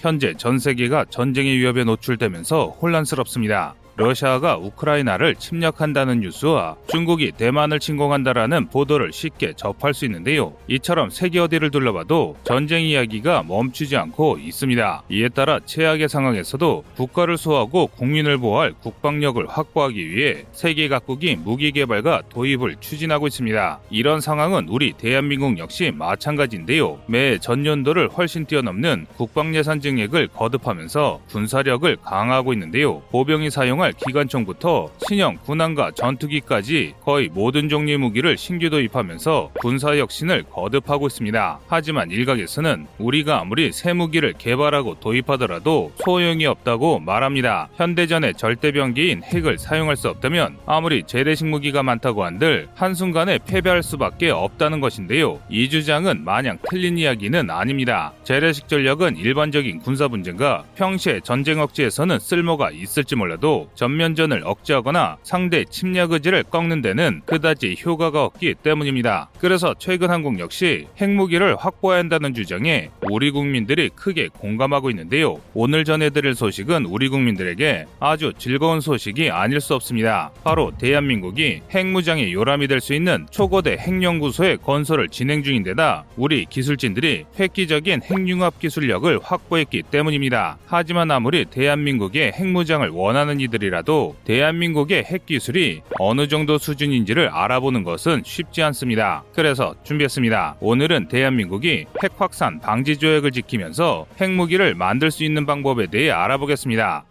현재 전 세계가 전쟁의 위협에 노출되면서 혼란스럽습니다. 러시아가 우크라이나를 침략한다는 뉴스와 중국이 대만을 침공한다라는 보도를 쉽게 접할 수 있는데요. 이처럼 세계 어디를 둘러봐도 전쟁 이야기가 멈추지 않고 있습니다. 이에 따라 최악의 상황에서도 국가를 수호하고 국민을 보호할 국방력을 확보하기 위해 세계 각국이 무기 개발과 도입을 추진하고 있습니다. 이런 상황은 우리 대한민국 역시 마찬가지인데요. 매 전년도를 훨씬 뛰어넘는 국방 예산 증액을 거듭하면서 군사력을 강화하고 있는데요. 보병이 사용할 정말 기관총부터 신형 군함과 전투기까지 거의 모든 종류의 무기를 신규 도입하면서 군사 혁신을 거듭하고 있습니다. 하지만 일각에서는 우리가 아무리 새 무기를 개발하고 도입하더라도 소용이 없다고 말합니다. 현대전의 절대병기인 핵을 사용할 수 없다면 아무리 재래식 무기가 많다고 한들 한순간에 패배할 수밖에 없다는 것인데요. 이 주장은 마냥 틀린 이야기는 아닙니다. 재래식 전력은 일반적인 군사 분쟁과 평시에 전쟁 억지에서는 쓸모가 있을지 몰라도 전면전을 억제하거나 상대 침략 의지를 꺾는 데는 그다지 효과가 없기 때문입니다. 그래서 최근 한국 역시 핵무기를 확보해야 한다는 주장에 우리 국민들이 크게 공감하고 있는데요. 오늘 전해드릴 소식은 우리 국민들에게 아주 즐거운 소식이 아닐 수 없습니다. 바로 대한민국이 핵무장의 요람이 될 수 있는 초거대 핵연구소의 건설을 진행 중인데다 우리 기술진들이 획기적인 핵융합 기술력을 확보했기 때문입니다. 하지만 아무리 대한민국의 핵무장을 원하는 이들이 사람들이라도 대한민국의 핵 기술이 어느 정도 수준인지를 알아보는 것은 쉽지 않습니다. 그래서 준비했습니다. 오늘은 대한민국이 핵 확산 방지 조약을 지키면서 핵무기를 만들 수 있는 방법에 대해 알아보겠습니다.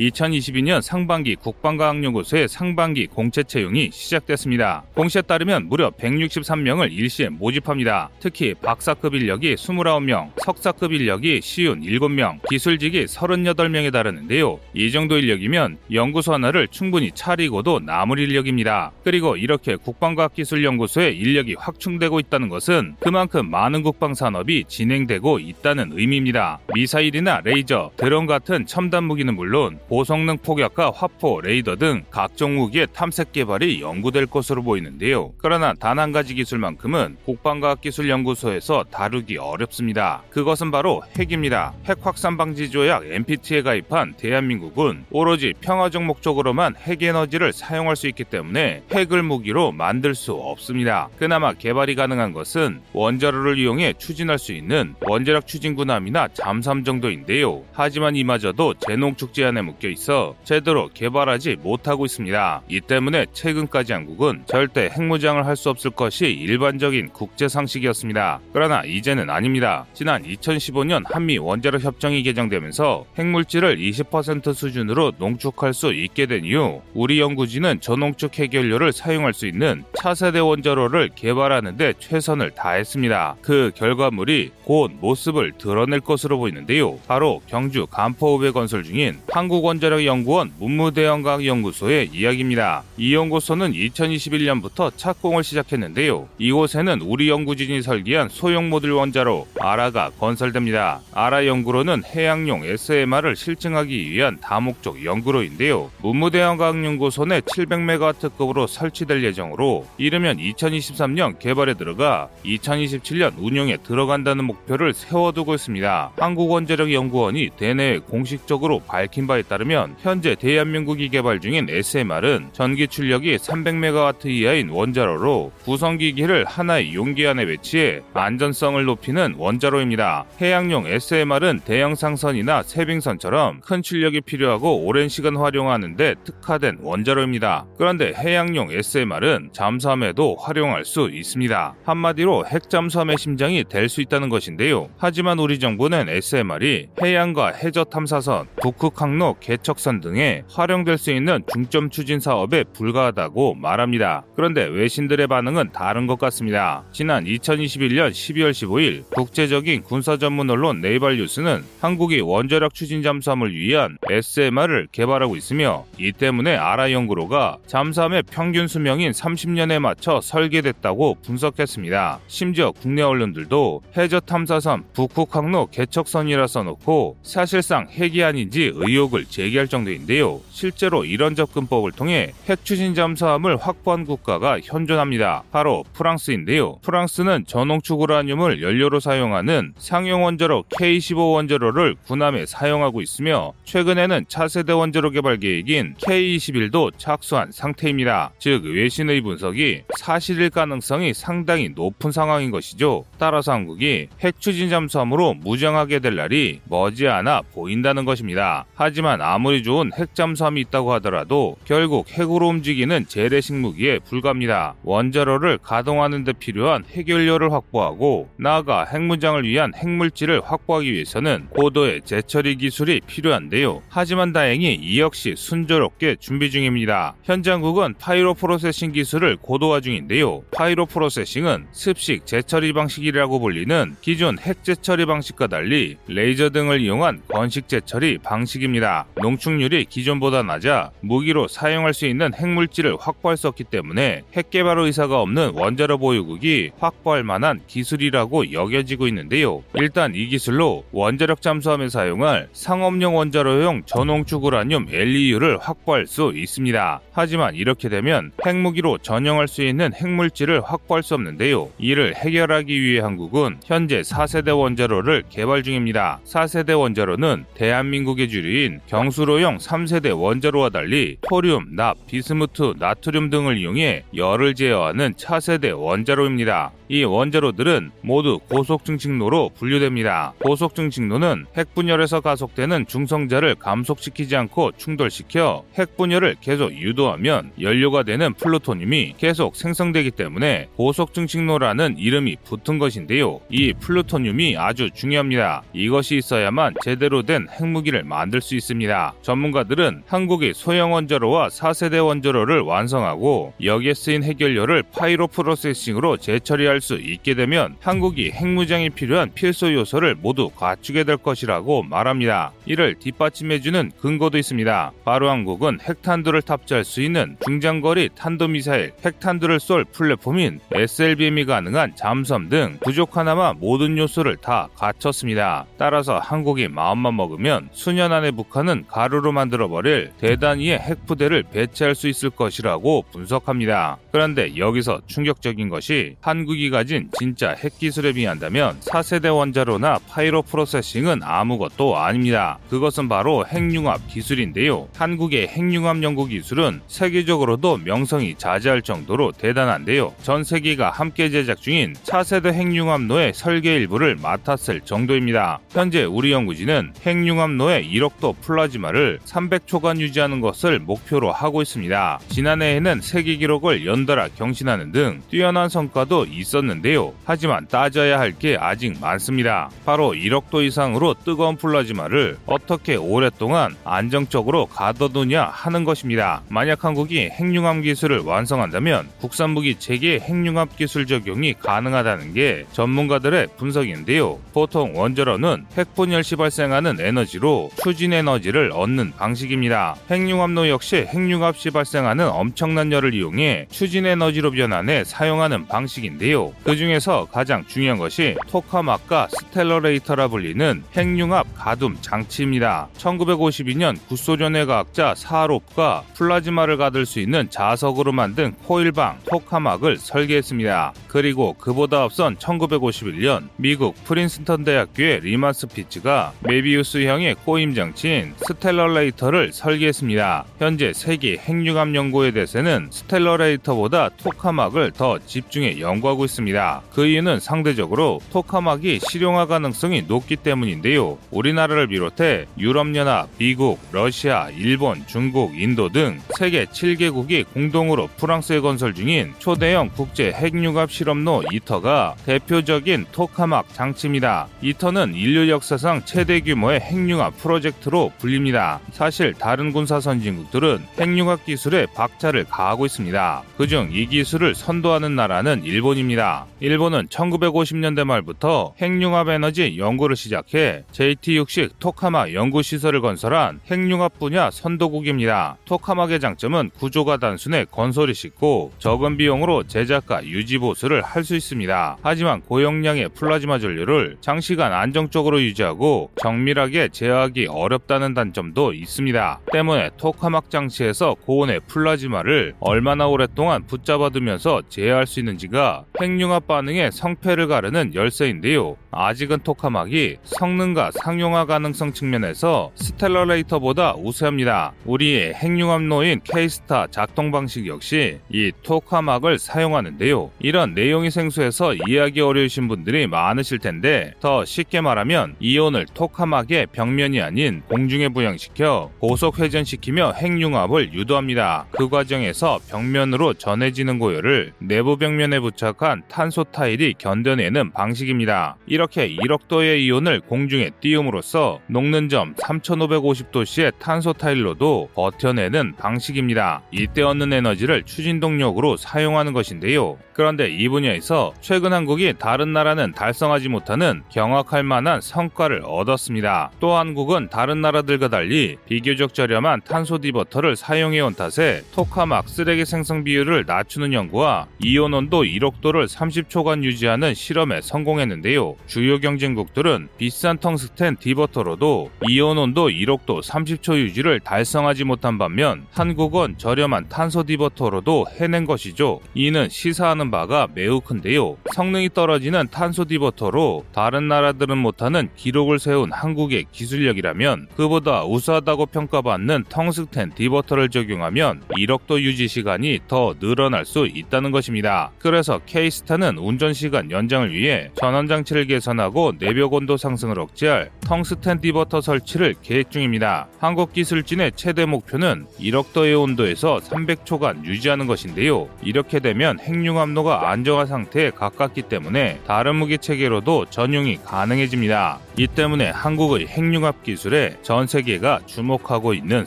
2022년 상반기 국방과학연구소의 상반기 공채 채용이 시작됐습니다. 공시에 따르면 무려 163명을 일시에 모집합니다. 특히 박사급 인력이 29명, 석사급 인력이 쉬운 7명, 기술직이 38명에 달하는데요. 이 정도 인력이면 연구소 하나를 충분히 차리고도 남을 인력입니다. 그리고 이렇게 국방과학기술연구소의 인력이 확충되고 있다는 것은 그만큼 많은 국방 산업이 진행되고 있다는 의미입니다. 미사일이나 레이저, 드론 같은 첨단 무기는 물론 고성능 폭격과 화포, 레이더 등 각종 무기의 탐색 개발이 연구될 것으로 보이는데요. 그러나 단 한 가지 기술만큼은 국방과학기술연구소에서 다루기 어렵습니다. 그것은 바로 핵입니다. 핵 확산 방지 조약 NPT에 가입한 대한민국은 오로지 평화적 목적으로만 핵 에너지를 사용할 수 있기 때문에 핵을 무기로 만들 수 없습니다. 그나마 개발이 가능한 것은 원자로를 이용해 추진할 수 있는 원자력 추진군함이나 잠수함 정도인데요. 하지만 이마저도 재농축 제한에 묶여 있어 제대로 개발하지 못하고 있습니다. 이 때문에 최근까지 한국은 절대 핵무장을 할 수 없을 것이 일반적인 국제 상식이었습니다. 그러나 이제는 아닙니다. 지난 2015년 한미 원자력 협정이 개정되면서 핵물질을 20% 수준으로 농축할 수 있게 된 이후 우리 연구진은 저농축 핵연료를 사용할 수 있는 차세대 원자로를 개발하는 데 최선을 다했습니다. 그 결과물이 곧 모습을 드러낼 것으로 보이는데요. 바로 경주 간포읍에 건설 중인 한국 한국 원자력연구원 문무대형과학연구소의 이야기입니다. 이 연구소는 2021년부터 착공을 시작했는데요. 이곳에는 우리 연구진이 설계한 소형 모듈 원자로 아라가 건설됩니다. 아라 연구로는 해양용 SMR을 실증하기 위한 다목적 연구로인데요. 문무대형과학연구소 내 700메가와트급으로 설치될 예정으로 이르면 2023년 개발에 들어가 2027년 운영에 들어간다는 목표를 세워두고 있습니다. 한국원자력연구원이 대내에 공식적으로 밝힌 바에 따르면 따르면 현재 대한민국이 개발 중인 SMR은 전기 출력이 300메가와트 이하인 원자로로 구성기기를 하나의 용기 안에 배치해 안전성을 높이는 원자로입니다. 해양용 SMR은 대형 상선이나 세빙선처럼 큰 출력이 필요하고 오랜 시간 활용하는데 특화된 원자로입니다. 그런데 해양용 SMR은 잠수함에도 활용할 수 있습니다. 한마디로 핵잠수함의 심장이 될 수 있다는 것인데요. 하지만 우리 정부는 SMR이 해양과 해저 탐사선, 북극 항로 개척선 등에 활용될 수 있는 중점 추진 사업에 불과하다고 말합니다. 그런데 외신들의 반응은 다른 것 같습니다. 지난 2021년 12월 15일 국제적인 군사 전문 언론 네이발 뉴스는 한국이 원자력 추진 잠수함을 위한 SMR을 개발하고 있으며 이 때문에 아라 연구로가 잠수함의 평균 수명인 30년에 맞춰 설계됐다고 분석했습니다. 심지어 국내 언론들도 해저 탐사선 북극 항로 개척선이라 써놓고 사실상 핵이 아닌지 의혹을 제기할 정도인데요. 실제로 이런 접근법을 통해 핵 추진 잠수함을 확보한 국가가 현존합니다. 바로 프랑스인데요. 프랑스는 전홍축 우라늄을 연료로 사용하는 상용 원자로 K15 원자로를 군함에 사용하고 있으며 최근에는 차세대 원자로 개발 계획인 K21도 착수한 상태입니다. 즉 외신의 분석이 사실일 가능성이 상당히 높은 상황인 것이죠. 따라서 한국이 핵 추진 잠수함으로 무장하게 될 날이 머지않아 보인다는 것입니다. 하지만 아무리 좋은 핵 잠수함이 있다고 하더라도 결국 핵으로 움직이는 재래식 무기에 불과합니다. 원자로를 가동하는 데 필요한 핵연료를 확보하고 나아가 핵무장을 위한 핵물질을 확보하기 위해서는 고도의 재처리 기술이 필요한데요. 하지만 다행히 이 역시 순조롭게 준비 중입니다. 현재 한국은 pyroprocessing 기술을 고도화 중인데요. pyroprocessing은 습식 재처리 방식이라고 불리는 기존 핵 재처리 방식과 달리 레이저 등을 이용한 건식 재처리 방식입니다. 농축률이 기존보다 낮아 무기로 사용할 수 있는 핵물질을 확보할 수 없기 때문에 핵 개발 의사가 없는 원자로 보유국이 확보할 만한 기술이라고 여겨지고 있는데요. 일단 이 기술로 원자력 잠수함에 사용할 상업용 원자로용 전홍축 우라늄 LEU를 확보할 수 있습니다. 하지만 이렇게 되면 핵무기로 전용할 수 있는 핵물질을 확보할 수 없는데요. 이를 해결하기 위해 한국은 현재 4세대 원자로를 개발 중입니다. 4세대 원자로는 대한민국의 주류인 경 수로용 3세대 원자로와 달리 토륨, 납, 비스무트, 나트륨 등을 이용해 열을 제어하는 차세대 원자로입니다. 이 원자로들은 모두 고속증식로로 분류됩니다. 고속증식로는 핵분열에서 가속되는 중성자를 감속시키지 않고 충돌시켜 핵분열을 계속 유도하면 연료가 되는 플루토늄이 계속 생성되기 때문에 고속증식로라는 이름이 붙은 것인데요. 이 플루토늄이 아주 중요합니다. 이것이 있어야만 제대로 된 핵무기를 만들 수 있습니다. 전문가들은 한국이 소형 원자로와 4세대 원자로를 완성하고 여기에 쓰인 핵연료를 pyroprocessing으로 재처리할 수 있게 되면 한국이 핵무장이 필요한 필수 요소를 모두 갖추게 될 것이라고 말합니다. 이를 뒷받침해주는 근거도 있습니다. 바로 한국은 핵탄두를 탑재할 수 있는 중장거리 탄도미사일 핵탄두를 쏠 플랫폼인 SLBM이 가능한 잠수함 등 부족하나마 모든 요소를 다 갖췄습니다. 따라서 한국이 마음만 먹으면 수년 안에 북한은 가루로 만들어버릴 대단위의 핵부대를 배치할 수 있을 것이라고 분석합니다. 그런데 여기서 충격적인 것이 한국이 가진 진짜 핵기술에 비한다면 4세대 원자로나 pyroprocessing은 아무것도 아닙니다. 그것은 바로 핵융합 기술인데요. 한국의 핵융합 연구 기술은 세계적으로도 명성이 자자할 정도로 대단한데요. 전 세계가 함께 제작 중인 차세대 핵융합로의 설계 일부를 맡았을 정도입니다. 현재 우리 연구진은 핵융합로의 1억도 플라즈마를 300초간 유지하는 것을 목표로 하고 있습니다. 지난해에는 세계 기록을 연달아 경신하는 등 뛰어난 성과도 있었는데요. 하지만 따져야 할 게 아직 많습니다. 바로 1억 도 이상으로 뜨거운 플라즈마를 어떻게 오랫동안 안정적으로 가둬두냐 하는 것입니다. 만약 한국이 핵융합 기술을 완성한다면 국산 무기 체계 핵융합 기술 적용이 가능하다는 게 전문가들의 분석인데요. 보통 원자로는 핵분열 시 발생하는 에너지로 추진 에너지를 얻는 방식입니다. 핵융합로 역시 핵융합 시 발생하는 엄청난 열을 이용해 추진 에너지로 변환해 사용하는 방식인데요. 그 중에서 가장 중요한 것이 토카막과 스텔러레이터라 불리는 핵융합 가둠 장치입니다. 1952년 구소련의 과학자 사하로프가 플라즈마를 가둘 수 있는 자석으로 만든 코일방 토카막을 설계했습니다. 그리고 그보다 앞선 1951년 미국 프린스턴 대학교의 라이먼 스피처가 메비우스형의 꼬임 장치인 스텔러레이터를 설계했습니다. 현재 세계 핵융합 연구의 대세는 스텔러레이터보다 토카막을 더 집중해 연구하고 있습니다. 그 이유는 상대적으로 토카막이 실용화 가능성이 높기 때문인데요. 우리나라를 비롯해 유럽연합, 미국, 러시아, 일본, 중국, 인도 등 세계 7개국이 공동으로 프랑스에 건설 중인 초대형 국제 핵융합 실험로 ITER가 대표적인 토카막 장치입니다. ITER는 인류 역사상 최대 규모의 핵융합 프로젝트로 불립니다. 사실 다른 군사 선진국들은 핵융합 기술에 박차를 가하고 있습니다. 그중 이 기술을 선도하는 나라는 일본입니다. 일본은 1950년대 말부터 핵융합 에너지 연구를 시작해 JT6식 토카막 연구시설을 건설한 핵융합 분야 선도국입니다. 토카막의 장점은 구조가 단순해 건설이 쉽고 적은 비용으로 제작과 유지 보수를 할 수 있습니다. 하지만 고용량의 플라즈마 전류를 장시간 안정적으로 유지하고 정밀하게 제어하기 어렵다는 단점도 있습니다. 때문에 토카막 장치에서 고온의 플라즈마를 얼마나 오랫동안 붙잡아두면서 제어할 수 있는지가 핵융합 반응의 성패를 가르는 열쇠인데요. 아직은 토카막이 성능과 상용화 가능성 측면에서 스텔러레이터보다 우세합니다. 우리의 핵융합로인 케이스타 작동 방식 역시 이 토카막을 사용하는데요. 이런 내용이 생소해서 이해하기 어려우신 분들이 많으실 텐데 더 쉽게 말하면 이온을 토카막의 벽면이 아닌 공중에 부양시켜 고속 회전시키며 핵융합을 유도합니다. 그 과정에서 벽면으로 전해지는 고열을 내부 벽면에 부착한 탄소 타일이 견뎌내는 방식입니다. 이렇게 1억도의 이온을 공중에 띄움으로써 녹는 점 3550도씨의 탄소 타일로도 버텨내는 방식입니다. 이때 얻는 에너지를 추진 동력으로 사용하는 것인데요. 그런데 이 분야에서 최근 한국이 다른 나라는 달성하지 못하는 경악할 만한 성과를 얻었습니다. 또 한국은 다른 나라들과 달리 비교적 저렴한 탄소 divertor를 사용해온 탓에 토카막 쓰레기 생성 비율을 낮추는 연구와 이온 온도 1억도를 30초간 유지하는 실험에 성공했는데요. 주요 경쟁국들은 비싼 텅스텐 divertor로도 이온 온도 1억도 30초 유지를 달성하지 못한 반면 한국은 저렴한 탄소 divertor로도 해낸 것이죠. 이는 시사하는 바가 매우 큰데요. 성능이 떨어지는 탄소 divertor로 다른 나라들은 못하는 기록을 세운 한국의 기술력이라면 그보다 우수하다고 평가받는 텅스텐 divertor를 적용하면 1억도 유지 시간이 더 늘어날 수 있다는 것입니다. 그래서 KSTAR는 운전 시간 연장을 위해 전원 장치를 개선하고 내벽 온도 상승을 억제할 텅스텐 divertor 설치를 계획 중입니다. 한국 기술진의 최대 목표는 1억도의 온도에서 300초간 유지하는 것인데요. 이렇게 되면 핵융합 감도가 안정화 상태에 가깝기 때문에 다른 무기 체계로도 전용이 가능해집니다. 이 때문에 한국의 핵융합 기술에 전 세계가 주목하고 있는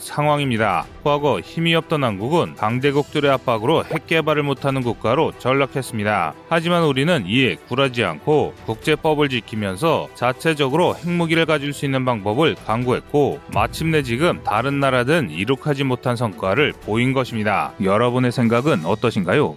상황입니다. 과거 힘이 없던 한국은 강대국들의 압박으로 핵 개발을 못하는 국가로 전락했습니다. 하지만 우리는 이에 굴하지 않고 국제법을 지키면서 자체적으로 핵무기를 가질 수 있는 방법을 강구했고 마침내 지금 다른 나라든 이룩하지 못한 성과를 보인 것입니다. 여러분의 생각은 어떠신가요?